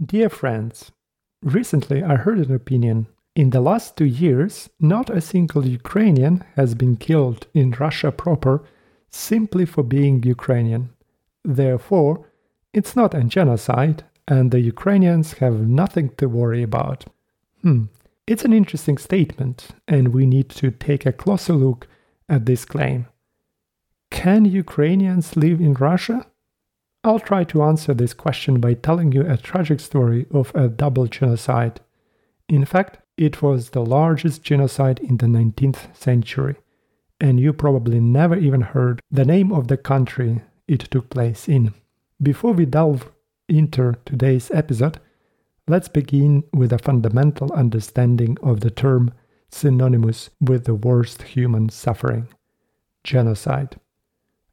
Dear friends, recently I heard an opinion. In the last two years, not a single Ukrainian has been killed in Russia proper simply for being Ukrainian. Therefore, it's not a genocide, and the Ukrainians have nothing to worry about. Hmm, it's an interesting statement, and we need to take a closer look at this claim. Can Ukrainians live in Russia? I'll try to answer this question by telling you a tragic story of a double genocide. In fact, it was the largest genocide in the 19th century, and you probably never even heard the name of the country it took place in. Before we delve into today's episode, let's begin with a fundamental understanding of the term synonymous with the worst human suffering genocide.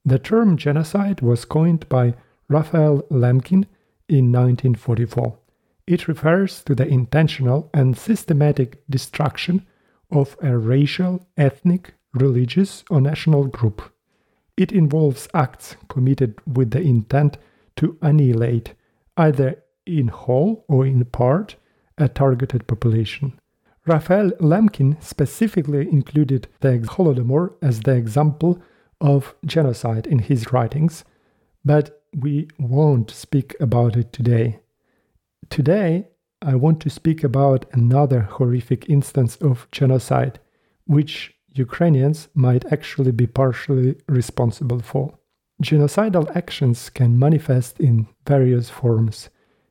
The term genocide was coined by Raphael Lemkin in 1944. It refers to the intentional and systematic destruction of a racial, ethnic, religious, or national group. It involves acts committed with the intent to annihilate, either in whole or in part, a targeted population. Raphael Lemkin specifically included the Holodomor as the example of genocide in his writings, but we won't speak about it today. Today, I want to speak about another horrific instance of genocide, which Ukrainians might actually be partially responsible for. Genocidal actions can manifest in various forms,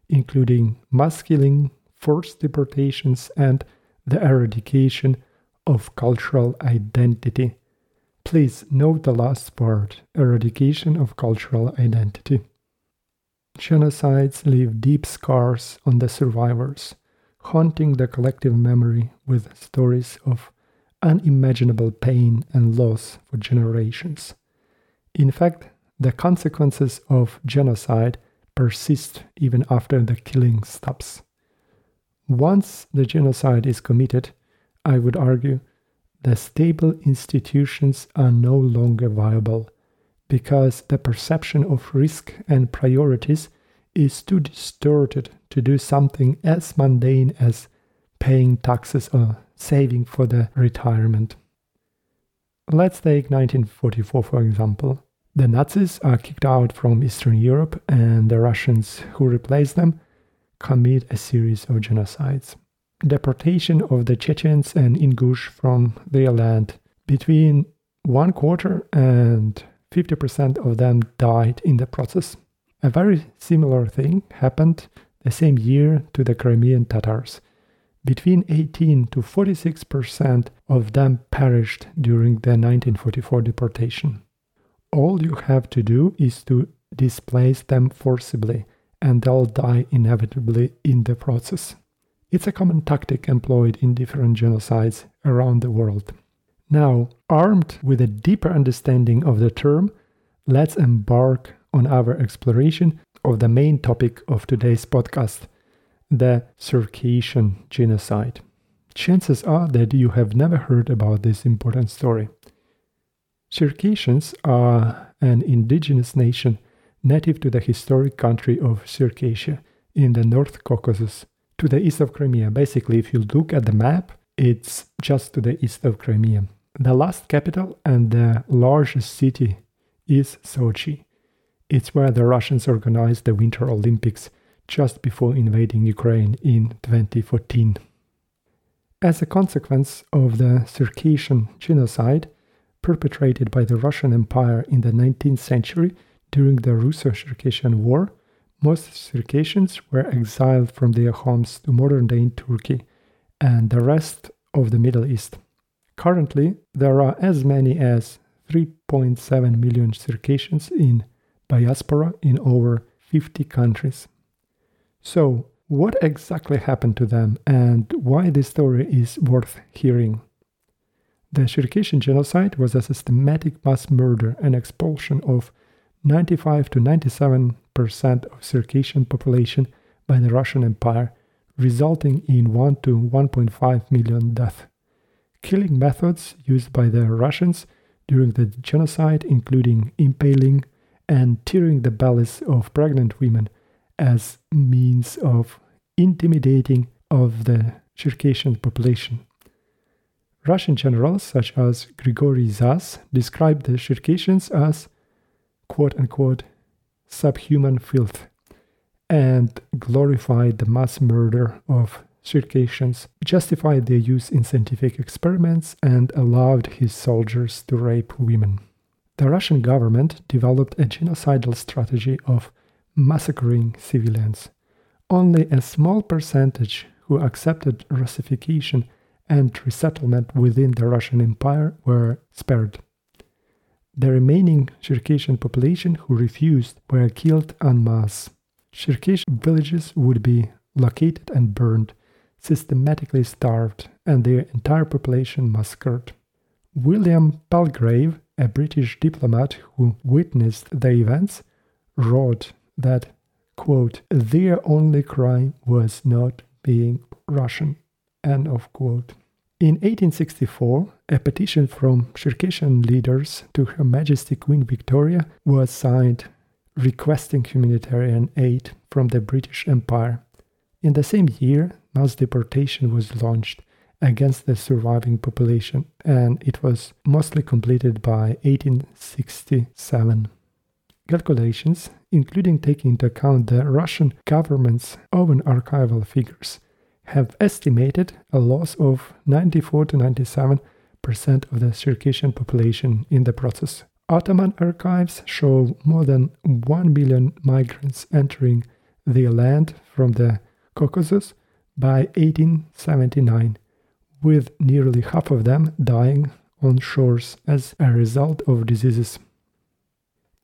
including mass killing, forced deportations, and the eradication of cultural identity. Please note the last part eradication of cultural identity. Genocides leave deep scars on the survivors, haunting the collective memory with stories of unimaginable pain and loss for generations. In fact, the consequences of genocide persist even after the killing stops. Once the genocide is committed, I would argue the stable institutions are no longer viable because the perception of risk and priorities is too distorted to do something as mundane as paying taxes or saving for the retirement. Let's take 1944 for example. The Nazis are kicked out from Eastern Europe, and the Russians who replace them commit a series of genocides deportation of the Chechens and Ingush from their land. Between one quarter and 50% of them died in the process. A very similar thing happened the same year to the Crimean Tatars. Between 18 to 46% of them perished during the 1944 deportation. All you have to do is to displace them forcibly, and they'll die inevitably in the process. It's a common tactic employed in different genocides around the world. Now, armed with a deeper understanding of the term, let's embark on our exploration of the main topic of today's podcast the Circassian genocide. Chances are that you have never heard about this important story. Circassians are an indigenous nation native to the historic country of Circassia in the North Caucasus to the east of Crimea. Basically, if you look at the map, it's just to the east of Crimea. The last capital and the largest city is Sochi. It's where the Russians organized the Winter Olympics just before invading Ukraine in 2014. As a consequence of the Circassian genocide perpetrated by the Russian Empire in the 19th century during the Russo Circassian War, most Circassians were exiled from their homes to modern day Turkey and the rest of the Middle East. Currently, there are as many as 3.7 million Circassians in diaspora in over 50 countries. So, what exactly happened to them and why this story is worth hearing? The Circassian genocide was a systematic mass murder and expulsion of 95 to 97 percent of Circassian population by the Russian Empire, resulting in 1 to 1.5 million deaths. Killing methods used by the Russians during the genocide, including impaling and tearing the bellies of pregnant women as means of intimidating of the Circassian population. Russian generals such as Grigory Zas described the Circassians as quote unquote subhuman filth and glorified the mass murder of Circassians, justified their use in scientific experiments, and allowed his soldiers to rape women. The Russian government developed a genocidal strategy of massacring civilians. Only a small percentage who accepted Russification and resettlement within the Russian Empire were spared. The remaining Circassian population who refused were killed en masse. Circassian villages would be located and burned, systematically starved, and their entire population massacred. William Palgrave, a British diplomat who witnessed the events, wrote that, quote, their only crime was not being Russian, end of quote. In 1864, a petition from Circassian leaders to Her Majesty Queen Victoria was signed requesting humanitarian aid from the British Empire. In the same year, mass deportation was launched against the surviving population, and it was mostly completed by 1867. Calculations, including taking into account the Russian government's own archival figures, have estimated a loss of 94 to 97 percent of the Circassian population in the process. Ottoman archives show more than 1 million migrants entering the land from the Caucasus by 1879, with nearly half of them dying on shores as a result of diseases.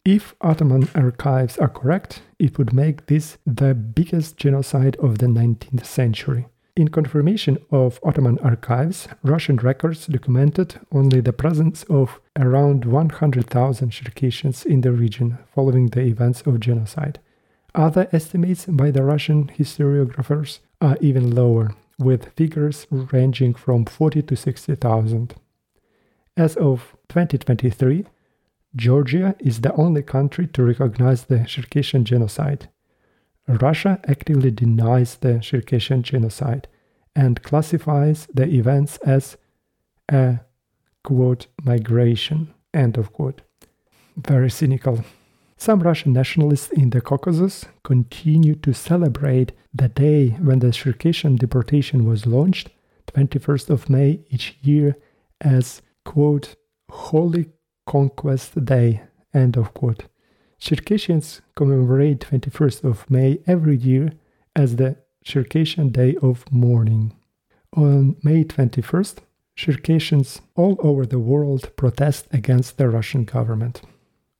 If Ottoman archives are correct, it would make this the biggest genocide of the 19th century. In confirmation of Ottoman archives, Russian records documented only the presence of around 100,000 Circassians in the region following the events of genocide. Other estimates by the Russian historiographers are even lower, with figures ranging from 40 to 60,000. As of 2023, Georgia is the only country to recognize the Circassian genocide. Russia actively denies the Circassian genocide and classifies the events as a quote migration end of quote. Very cynical. Some Russian nationalists in the Caucasus continue to celebrate the day when the Circassian deportation was launched, 21st of May each year, as quote Holy Conquest Day end of quote. Circassians commemorate 21st of May every year as the Circassian Day of Mourning. On May 21st, Circassians all over the world protest against the Russian government.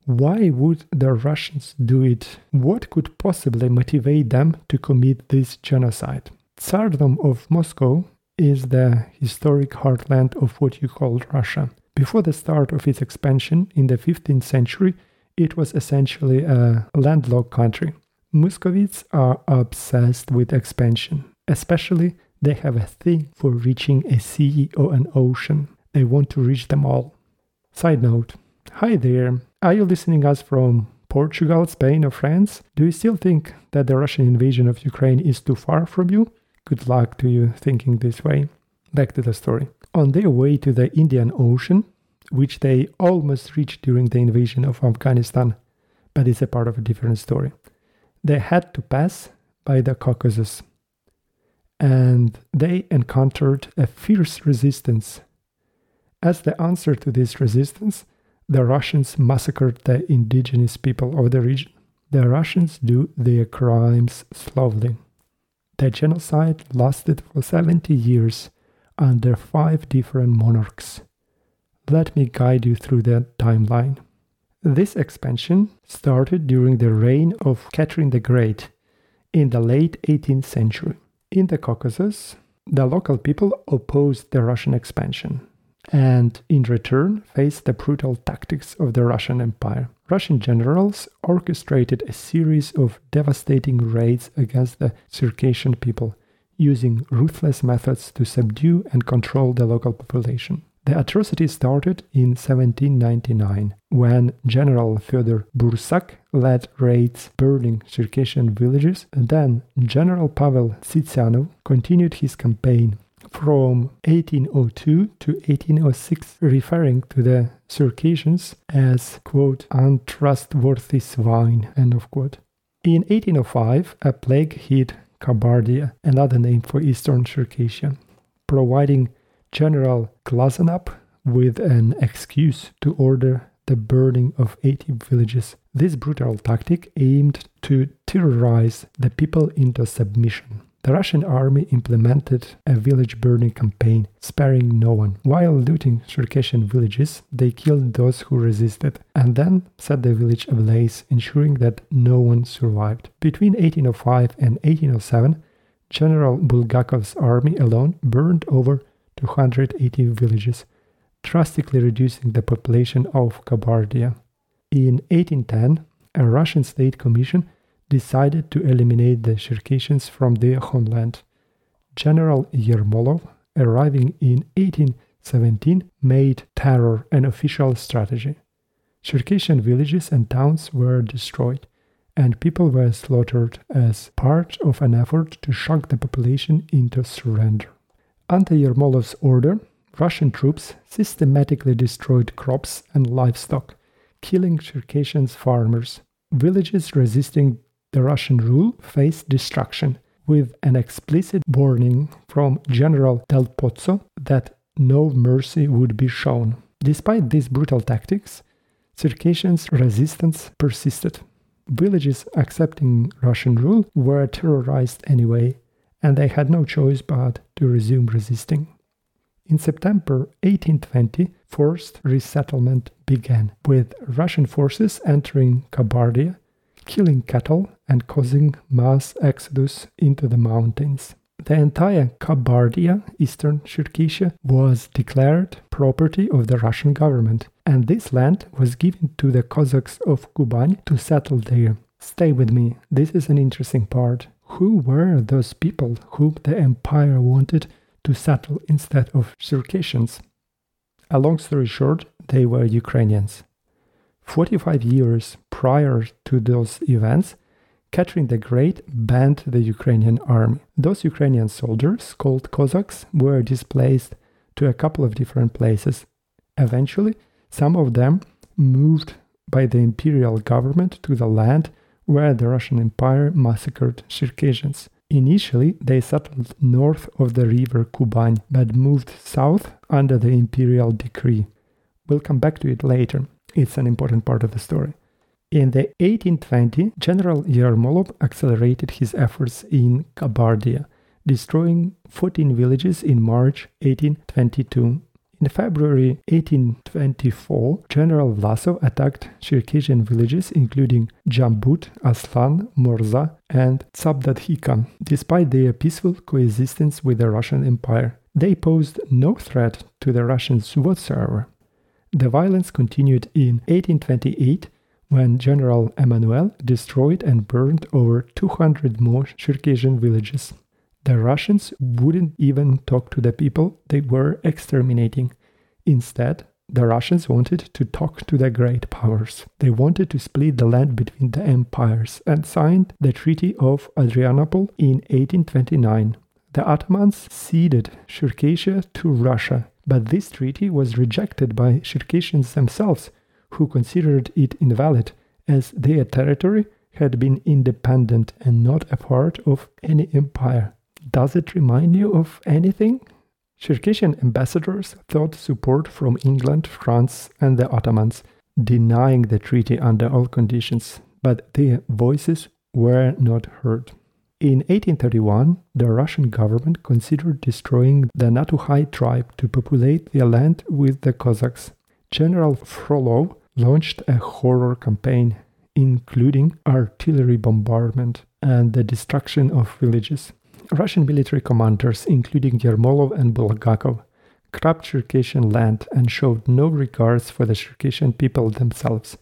Why would the Russians do it? What could possibly motivate them to commit this genocide? Tsardom of Moscow is the historic heartland of what you call Russia. Before the start of its expansion in the 15th century, it was essentially a landlocked country. Muscovites are obsessed with expansion, especially they have a thing for reaching a sea or an ocean. They want to reach them all. Side note Hi there. Are you listening us from Portugal, Spain, or France? Do you still think that the Russian invasion of Ukraine is too far from you? Good luck to you thinking this way. Back to the story. On their way to the Indian Ocean, which they almost reached during the invasion of Afghanistan, but it's a part of a different story. They had to pass by the Caucasus, and they encountered a fierce resistance. As the answer to this resistance, the Russians massacred the indigenous people of the region. The Russians do their crimes slowly. The genocide lasted for 70 years under five different monarchs. Let me guide you through the timeline. This expansion started during the reign of Catherine the Great in the late 18th century. In the Caucasus, the local people opposed the Russian expansion and, in return, faced the brutal tactics of the Russian Empire. Russian generals orchestrated a series of devastating raids against the Circassian people, using ruthless methods to subdue and control the local population. The atrocity started in 1799 when General Fyodor Bursak led raids burning Circassian villages. Then General Pavel Tsitsianov continued his campaign from 1802 to 1806, referring to the Circassians as, quote, untrustworthy swine, end of quote. In 1805, a plague hit Kabardia, another name for eastern Circassia, providing General Glazenap with an excuse to order the burning of 80 villages. This brutal tactic aimed to terrorize the people into submission. The Russian army implemented a village burning campaign, sparing no one. While looting Circassian villages, they killed those who resisted and then set the village ablaze, ensuring that no one survived. Between 1805 and 1807, General Bulgakov's army alone burned over 280 villages, drastically reducing the population of Kabardia. In 1810, a Russian state commission decided to eliminate the Circassians from their homeland. General Yermolov, arriving in 1817, made terror an official strategy. Circassian villages and towns were destroyed, and people were slaughtered as part of an effort to shock the population into surrender. Under Yermolov's order, Russian troops systematically destroyed crops and livestock, killing Circassian farmers. Villages resisting the Russian rule faced destruction, with an explicit warning from General Del Pozzo that no mercy would be shown. Despite these brutal tactics, Circassians' resistance persisted. Villages accepting Russian rule were terrorized anyway, and they had no choice but to resume resisting. In September 1820, forced resettlement began, with Russian forces entering Kabardia killing cattle and causing mass exodus into the mountains. The entire Kabardia, eastern Circassia, was declared property of the Russian government, and this land was given to the Cossacks of Kuban to settle there. Stay with me, this is an interesting part. Who were those people whom the empire wanted to settle instead of Circassians? A long story short, they were Ukrainians. 45 years prior to those events, Catherine the Great banned the Ukrainian army. Those Ukrainian soldiers, called Cossacks, were displaced to a couple of different places. Eventually, some of them moved by the imperial government to the land where the Russian Empire massacred Circassians. Initially, they settled north of the river Kuban, but moved south under the imperial decree. We'll come back to it later. It's an important part of the story. In the 1820, General Yermolov accelerated his efforts in Kabardia, destroying 14 villages in March 1822. In February 1824, General Vlasov attacked Circassian villages including Jambut, Aslan, Morza, and Tsabdadhika. Despite their peaceful coexistence with the Russian Empire, they posed no threat to the Russians whatsoever. The violence continued in 1828 when General Emmanuel destroyed and burned over 200 more Circassian villages. The Russians wouldn't even talk to the people they were exterminating. Instead, the Russians wanted to talk to the great powers. They wanted to split the land between the empires and signed the Treaty of Adrianople in 1829. The Ottomans ceded Circassia to Russia but this treaty was rejected by Circassians themselves, who considered it invalid, as their territory had been independent and not a part of any empire. Does it remind you of anything? Circassian ambassadors sought support from England, France, and the Ottomans, denying the treaty under all conditions, but their voices were not heard. In 1831, the Russian government considered destroying the Natuhai tribe to populate their land with the Cossacks. General Frolov launched a horror campaign, including artillery bombardment and the destruction of villages. Russian military commanders, including Yermolov and Bulgakov, grabbed Circassian land and showed no regards for the Circassian people themselves.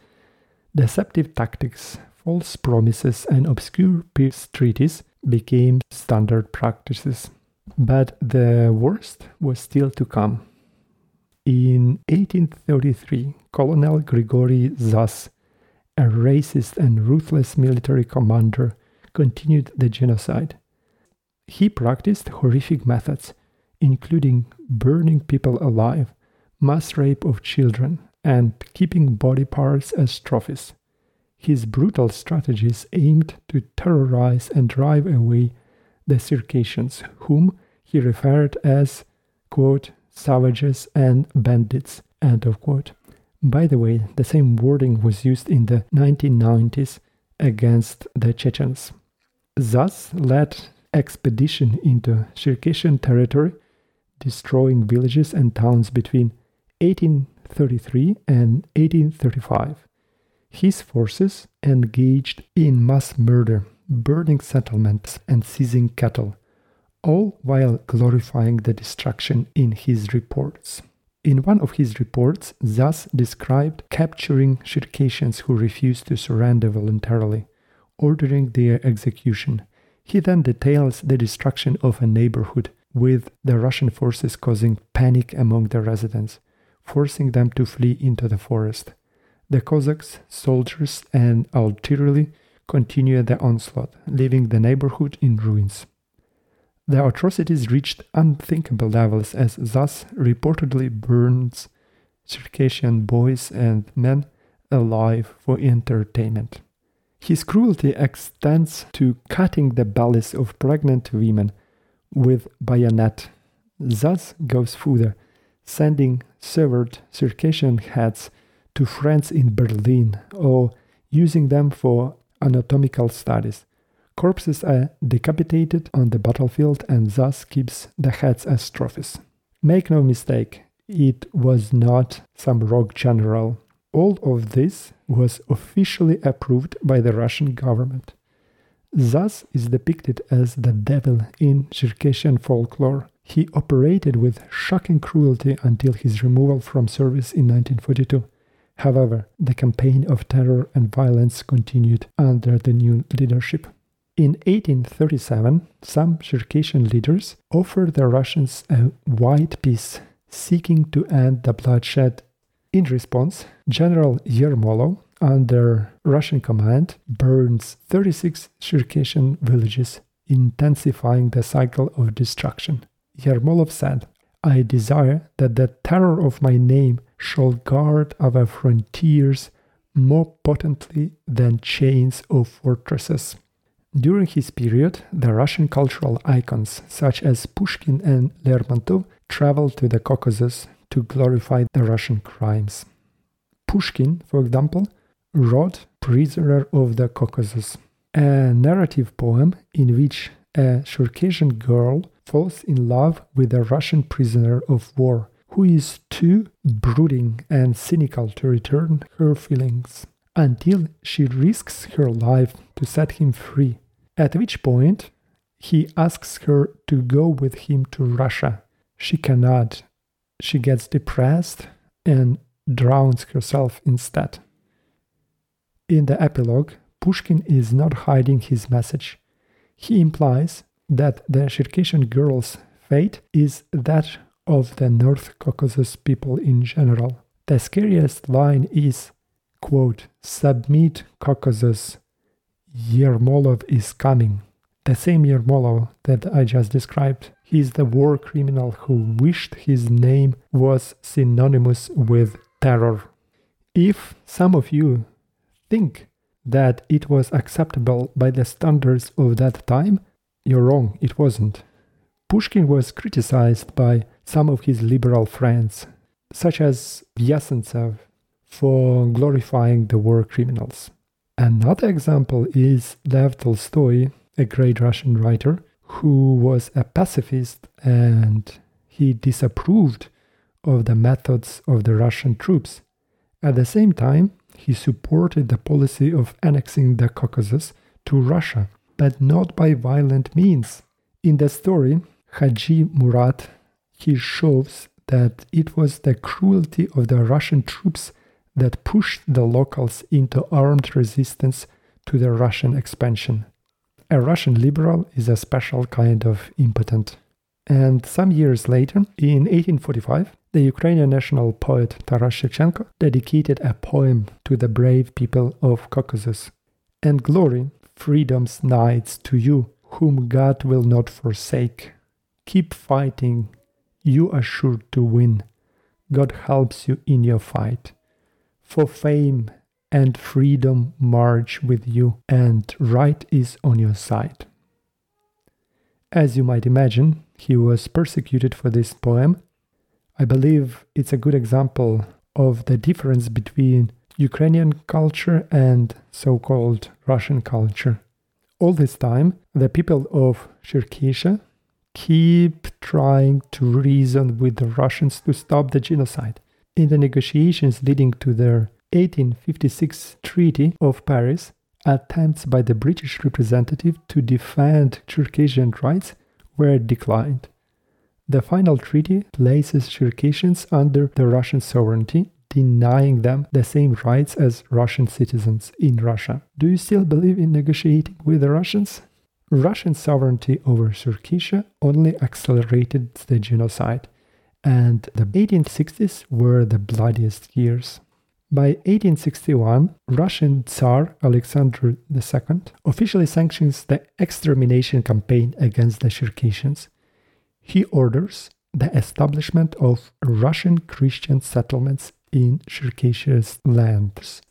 Deceptive tactics false promises and obscure peace treaties became standard practices. But the worst was still to come. In 1833, Colonel Grigory Zas, a racist and ruthless military commander, continued the genocide. He practiced horrific methods, including burning people alive, mass rape of children, and keeping body parts as trophies. His brutal strategies aimed to terrorize and drive away the Circassians, whom he referred as, quote, savages and bandits, end of quote. By the way, the same wording was used in the 1990s against the Chechens. Zas led expedition into Circassian territory, destroying villages and towns between 1833 and 1835. His forces engaged in mass murder, burning settlements, and seizing cattle, all while glorifying the destruction in his reports. In one of his reports, Zas described capturing Circassians who refused to surrender voluntarily, ordering their execution. He then details the destruction of a neighborhood, with the Russian forces causing panic among the residents, forcing them to flee into the forest. The Cossacks, soldiers, and artillery continued the onslaught, leaving the neighborhood in ruins. The atrocities reached unthinkable levels as Zas reportedly burns Circassian boys and men alive for entertainment. His cruelty extends to cutting the bellies of pregnant women with bayonet. Zas goes further, sending severed Circassian heads to friends in Berlin or using them for anatomical studies. Corpses are decapitated on the battlefield and Zas keeps the heads as trophies. Make no mistake, it was not some rogue general. All of this was officially approved by the Russian government. Zas is depicted as the devil in Circassian folklore. He operated with shocking cruelty until his removal from service in 1942. However, the campaign of terror and violence continued under the new leadership. In 1837, some Circassian leaders offered the Russians a white peace, seeking to end the bloodshed. In response, General Yermolov, under Russian command, burns 36 Circassian villages, intensifying the cycle of destruction. Yermolov said, I desire that the terror of my name shall guard our frontiers more potently than chains or fortresses. During his period, the Russian cultural icons such as Pushkin and Lermontov traveled to the Caucasus to glorify the Russian crimes. Pushkin, for example, wrote Prisoner of the Caucasus, a narrative poem in which a Circassian girl falls in love with a Russian prisoner of war who is too brooding and cynical to return her feelings until she risks her life to set him free, at which point he asks her to go with him to Russia. She cannot. She gets depressed and drowns herself instead. In the epilogue, Pushkin is not hiding his message. He implies that the Circassian girl's fate is that of the North Caucasus people in general. The scariest line is, quote, Submit Caucasus, Yermolov is coming. The same Yermolov that I just described. He is the war criminal who wished his name was synonymous with terror. If some of you think that it was acceptable by the standards of that time, you're wrong, it wasn't. Pushkin was criticized by some of his liberal friends, such as Vyazantsev, for glorifying the war criminals. Another example is Lev Tolstoy, a great Russian writer, who was a pacifist and he disapproved of the methods of the Russian troops. At the same time, he supported the policy of annexing the Caucasus to Russia, but not by violent means. In the story, Haji Murat he shows that it was the cruelty of the Russian troops that pushed the locals into armed resistance to the Russian expansion. A Russian liberal is a special kind of impotent. And some years later, in 1845, the Ukrainian national poet Taras Shevchenko dedicated a poem to the brave people of Caucasus. And glory, freedom's knights to you, whom God will not forsake. Keep fighting, you are sure to win. God helps you in your fight. For fame and freedom march with you, and right is on your side. As you might imagine, he was persecuted for this poem. I believe it's a good example of the difference between Ukrainian culture and so called Russian culture. All this time, the people of Circassia keep trying to reason with the Russians to stop the genocide. In the negotiations leading to their 1856 Treaty of Paris, attempts by the British representative to defend Circassian rights were declined. The final treaty places Circassians under the Russian sovereignty, denying them the same rights as Russian citizens in Russia. Do you still believe in negotiating with the Russians? Russian sovereignty over Circassia only accelerated the genocide, and the 1860s were the bloodiest years. By 1861, Russian Tsar Alexander II officially sanctions the extermination campaign against the Circassians. He orders the establishment of Russian Christian settlements in Circassia's lands.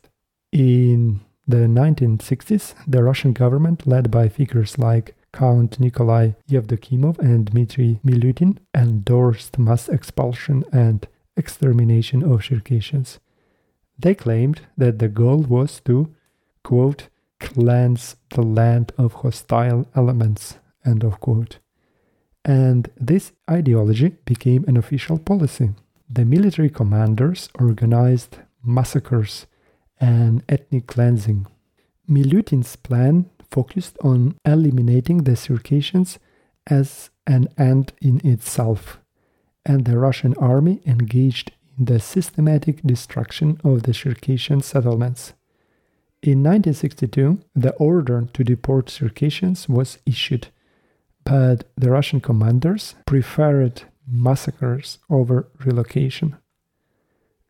In the 1960s, the Russian government, led by figures like Count Nikolai Yevdokimov and Dmitry Milutin, endorsed mass expulsion and extermination of Circassians. They claimed that the goal was to, quote, cleanse the land of hostile elements, end of quote. And this ideology became an official policy. The military commanders organized massacres and ethnic cleansing. Milutin's plan focused on eliminating the Circassians as an end in itself, and the Russian army engaged the systematic destruction of the Circassian settlements. In 1962, the order to deport Circassians was issued, but the Russian commanders preferred massacres over relocation.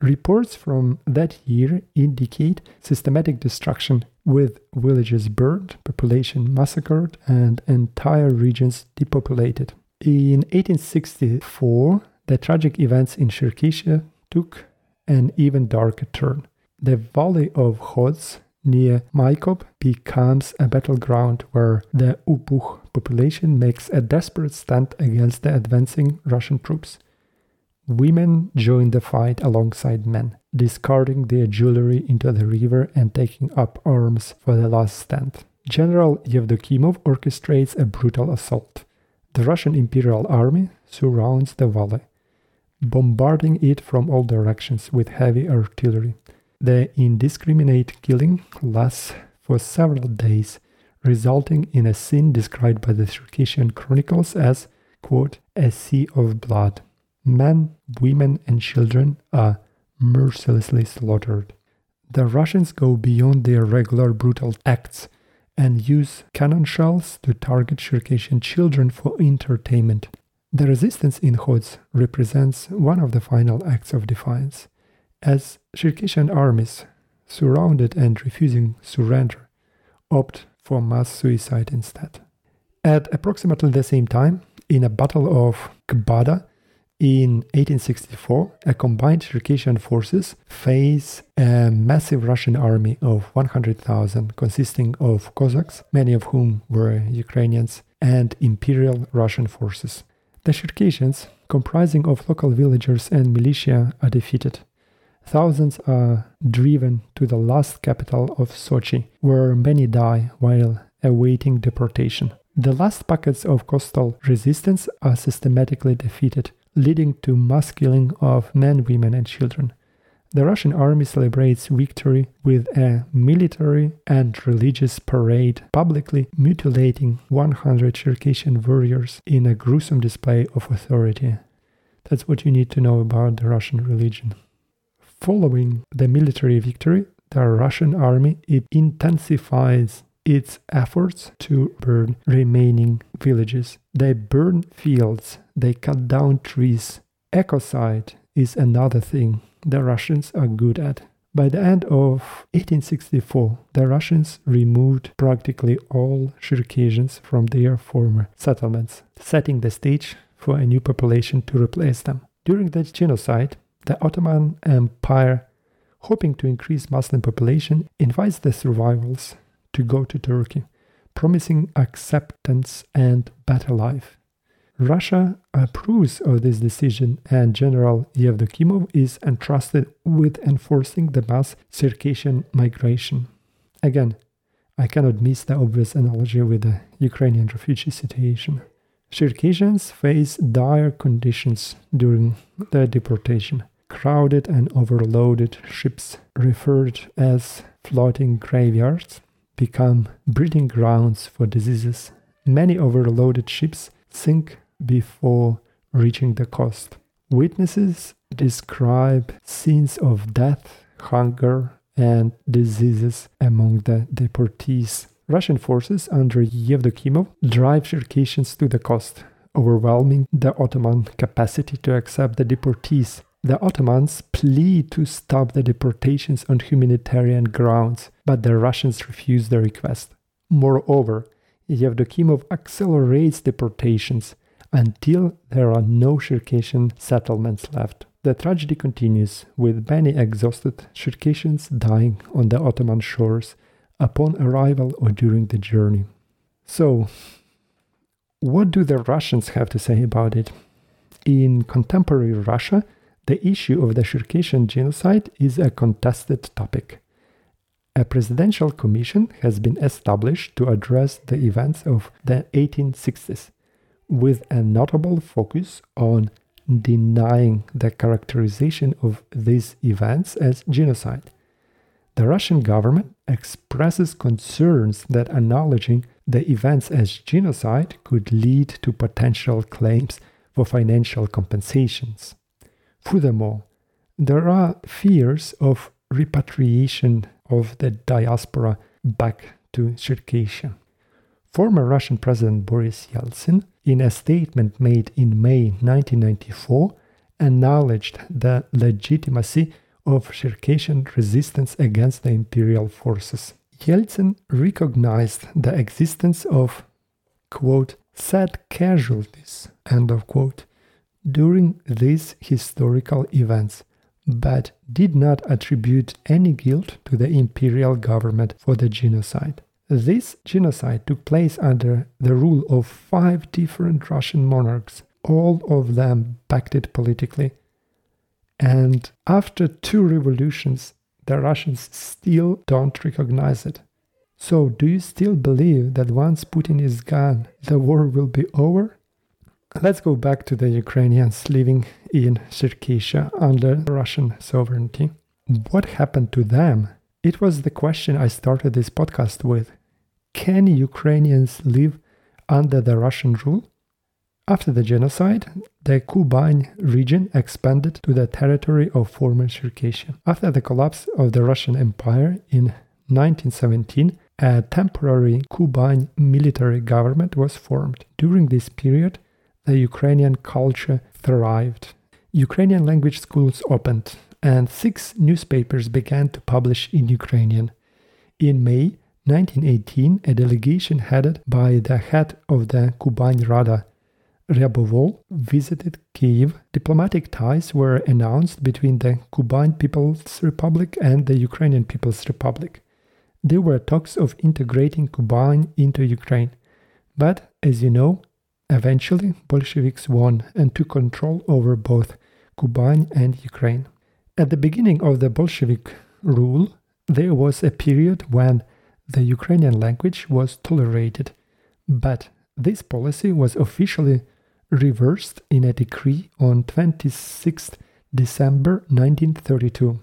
Reports from that year indicate systematic destruction, with villages burned, population massacred, and entire regions depopulated. In 1864, the tragic events in Circassia took an even darker turn. The valley of Hods near Maykop becomes a battleground where the Upuch population makes a desperate stand against the advancing Russian troops. Women join the fight alongside men, discarding their jewelry into the river and taking up arms for the last stand. General Yevdokimov orchestrates a brutal assault. The Russian Imperial Army surrounds the valley bombarding it from all directions with heavy artillery. The indiscriminate killing lasts for several days, resulting in a scene described by the Circassian chronicles as, quote, a sea of blood. Men, women, and children are mercilessly slaughtered. The Russians go beyond their regular brutal acts and use cannon shells to target Circassian children for entertainment. The resistance in Hods represents one of the final acts of defiance, as Circassian armies, surrounded and refusing surrender, opt for mass suicide instead. At approximately the same time, in a battle of Kbada in 1864, a combined Circassian forces face a massive Russian army of 100,000 consisting of Cossacks, many of whom were Ukrainians, and Imperial Russian forces. The Circassians, comprising of local villagers and militia, are defeated. Thousands are driven to the last capital of Sochi, where many die while awaiting deportation. The last pockets of coastal resistance are systematically defeated, leading to mass killing of men, women, and children. The Russian army celebrates victory with a military and religious parade, publicly mutilating 100 Circassian warriors in a gruesome display of authority. That's what you need to know about the Russian religion. Following the military victory, the Russian army it intensifies its efforts to burn remaining villages. They burn fields, they cut down trees. Ecocide is another thing the Russians are good at. By the end of 1864, the Russians removed practically all Circassians from their former settlements, setting the stage for a new population to replace them. During the genocide, the Ottoman Empire, hoping to increase Muslim population, invites the survivors to go to Turkey, promising acceptance and better life. Russia approves of this decision, and General Yevdokimov is entrusted with enforcing the mass Circassian migration. Again, I cannot miss the obvious analogy with the Ukrainian refugee situation. Circassians face dire conditions during their deportation. Crowded and overloaded ships, referred as floating graveyards, become breeding grounds for diseases. Many overloaded ships sink before reaching the coast. Witnesses describe scenes of death, hunger, and diseases among the deportees. Russian forces under Yevdokimov drive Circassians to the coast, overwhelming the Ottoman capacity to accept the deportees. The Ottomans plead to stop the deportations on humanitarian grounds, but the Russians refuse the request. Moreover, Yevdokimov accelerates deportations, until there are no Circassian settlements left. The tragedy continues, with many exhausted Circassians dying on the Ottoman shores upon arrival or during the journey. So, what do the Russians have to say about it? In contemporary Russia, the issue of the Circassian genocide is a contested topic. A presidential commission has been established to address the events of the 1860s with a notable focus on denying the characterization of these events as genocide. The Russian government expresses concerns that acknowledging the events as genocide could lead to potential claims for financial compensations. Furthermore, there are fears of repatriation of the diaspora back to Circassia. Former Russian President Boris Yeltsin in a statement made in May 1994, acknowledged the legitimacy of Circassian resistance against the imperial forces. Yeltsin recognized the existence of, quote, sad casualties, end of quote, during these historical events, but did not attribute any guilt to the imperial government for the genocide. This genocide took place under the rule of five different Russian monarchs, all of them backed it politically. And after two revolutions, the Russians still don't recognize it. So, do you still believe that once Putin is gone, the war will be over? Let's go back to the Ukrainians living in Circassia under Russian sovereignty. What happened to them it was the question I started this podcast with. Can Ukrainians live under the Russian rule? After the genocide, the Kuban region expanded to the territory of former Circassia. After the collapse of the Russian Empire in 1917, a temporary Kuban military government was formed. During this period, the Ukrainian culture thrived. Ukrainian language schools opened, and six newspapers began to publish in Ukrainian. In May 1918, a delegation headed by the head of the Kuban Rada, Ryabovol, visited Kiev. Diplomatic ties were announced between the Kuban People's Republic and the Ukrainian People's Republic. There were talks of integrating Kuban into Ukraine. But, as you know, eventually Bolsheviks won and took control over both Kuban and Ukraine. At the beginning of the Bolshevik rule, there was a period when the Ukrainian language was tolerated, but this policy was officially reversed in a decree on 26 December 1932.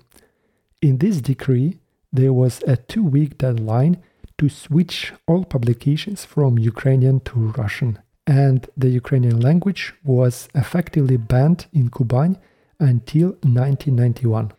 In this decree, there was a two week deadline to switch all publications from Ukrainian to Russian, and the Ukrainian language was effectively banned in Kuban until 1991.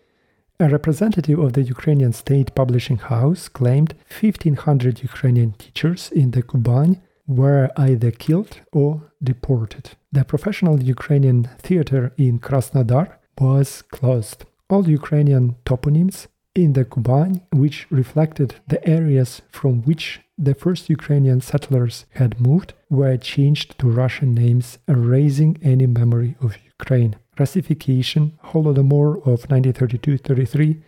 A representative of the Ukrainian State Publishing House claimed 1,500 Ukrainian teachers in the Kuban were either killed or deported. The professional Ukrainian theater in Krasnodar was closed. All Ukrainian toponyms in the Kuban, which reflected the areas from which the first Ukrainian settlers had moved, were changed to Russian names, erasing any memory of Ukraine. Russification, Holodomor of 1932-33,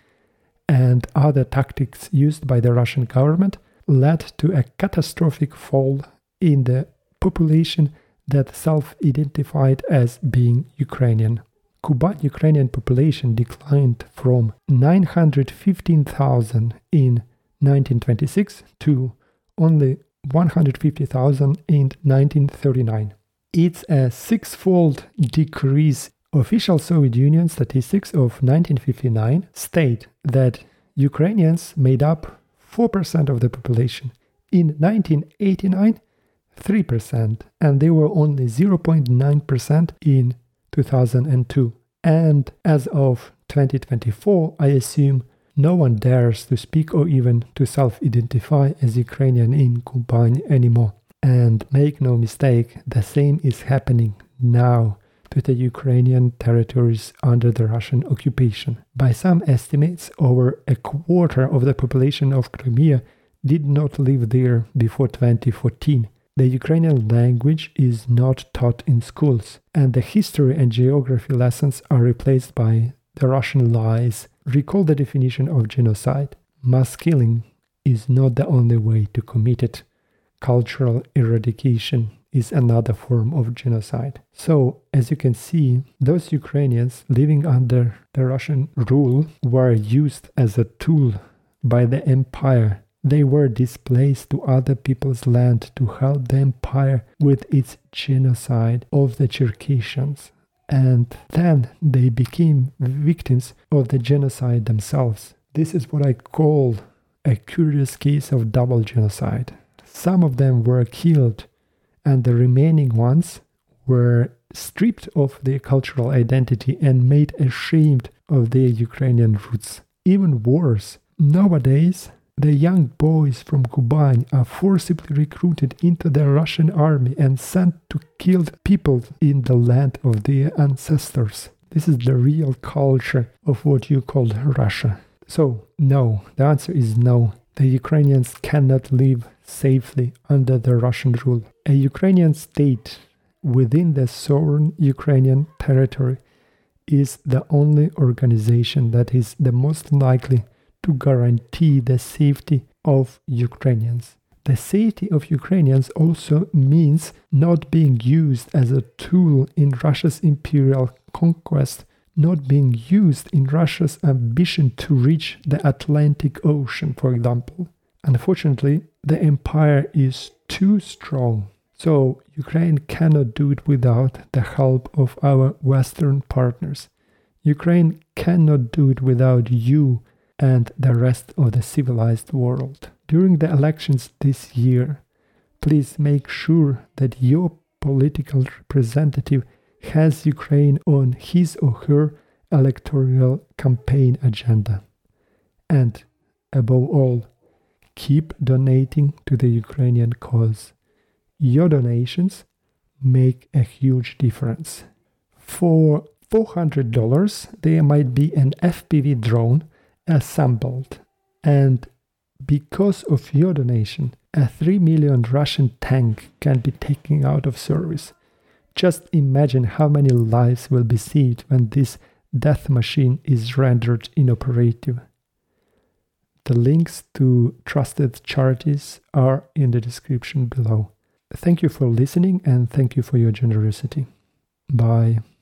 and other tactics used by the Russian government led to a catastrophic fall in the population that self-identified as being Ukrainian. Kuban Ukrainian population declined from 915,000 in 1926 to only 150,000 in 1939. It's a six-fold decrease. Official Soviet Union statistics of 1959 state that Ukrainians made up 4% of the population. In 1989, 3%, and they were only 0.9% in 2002. And as of 2024, I assume no one dares to speak or even to self identify as Ukrainian in Kuban anymore. And make no mistake, the same is happening now to the Ukrainian territories under the Russian occupation. By some estimates, over a quarter of the population of Crimea did not live there before 2014. The Ukrainian language is not taught in schools, and the history and geography lessons are replaced by the Russian lies. Recall the definition of genocide. Mass killing is not the only way to commit it. Cultural eradication is another form of genocide. So, as you can see, those Ukrainians living under the Russian rule were used as a tool by the empire they were displaced to other people's land to help the empire with its genocide of the Circassians. And then they became victims of the genocide themselves. This is what I call a curious case of double genocide. Some of them were killed, and the remaining ones were stripped of their cultural identity and made ashamed of their Ukrainian roots. Even worse, nowadays the young boys from Kuban are forcibly recruited into the Russian army and sent to kill people in the land of their ancestors. This is the real culture of what you call Russia. So, no, the answer is no. The Ukrainians cannot live safely under the Russian rule. A Ukrainian state within the sovereign Ukrainian territory is the only organization that is the most likely to guarantee the safety of Ukrainians. The safety of Ukrainians also means not being used as a tool in Russia's imperial conquest, not being used in Russia's ambition to reach the Atlantic Ocean, for example. Unfortunately, the empire is too strong. So, Ukraine cannot do it without the help of our Western partners. Ukraine cannot do it without you and the rest of the civilized world. During the elections this year, please make sure that your political representative has Ukraine on his or her electoral campaign agenda. And above all, keep donating to the Ukrainian cause. Your donations make a huge difference. For $400, there might be an FPV drone assembled. And because of your donation, a 3 million Russian tank can be taken out of service. Just imagine how many lives will be saved when this death machine is rendered inoperative. The links to trusted charities are in the description below. Thank you for listening and thank you for your generosity. Bye.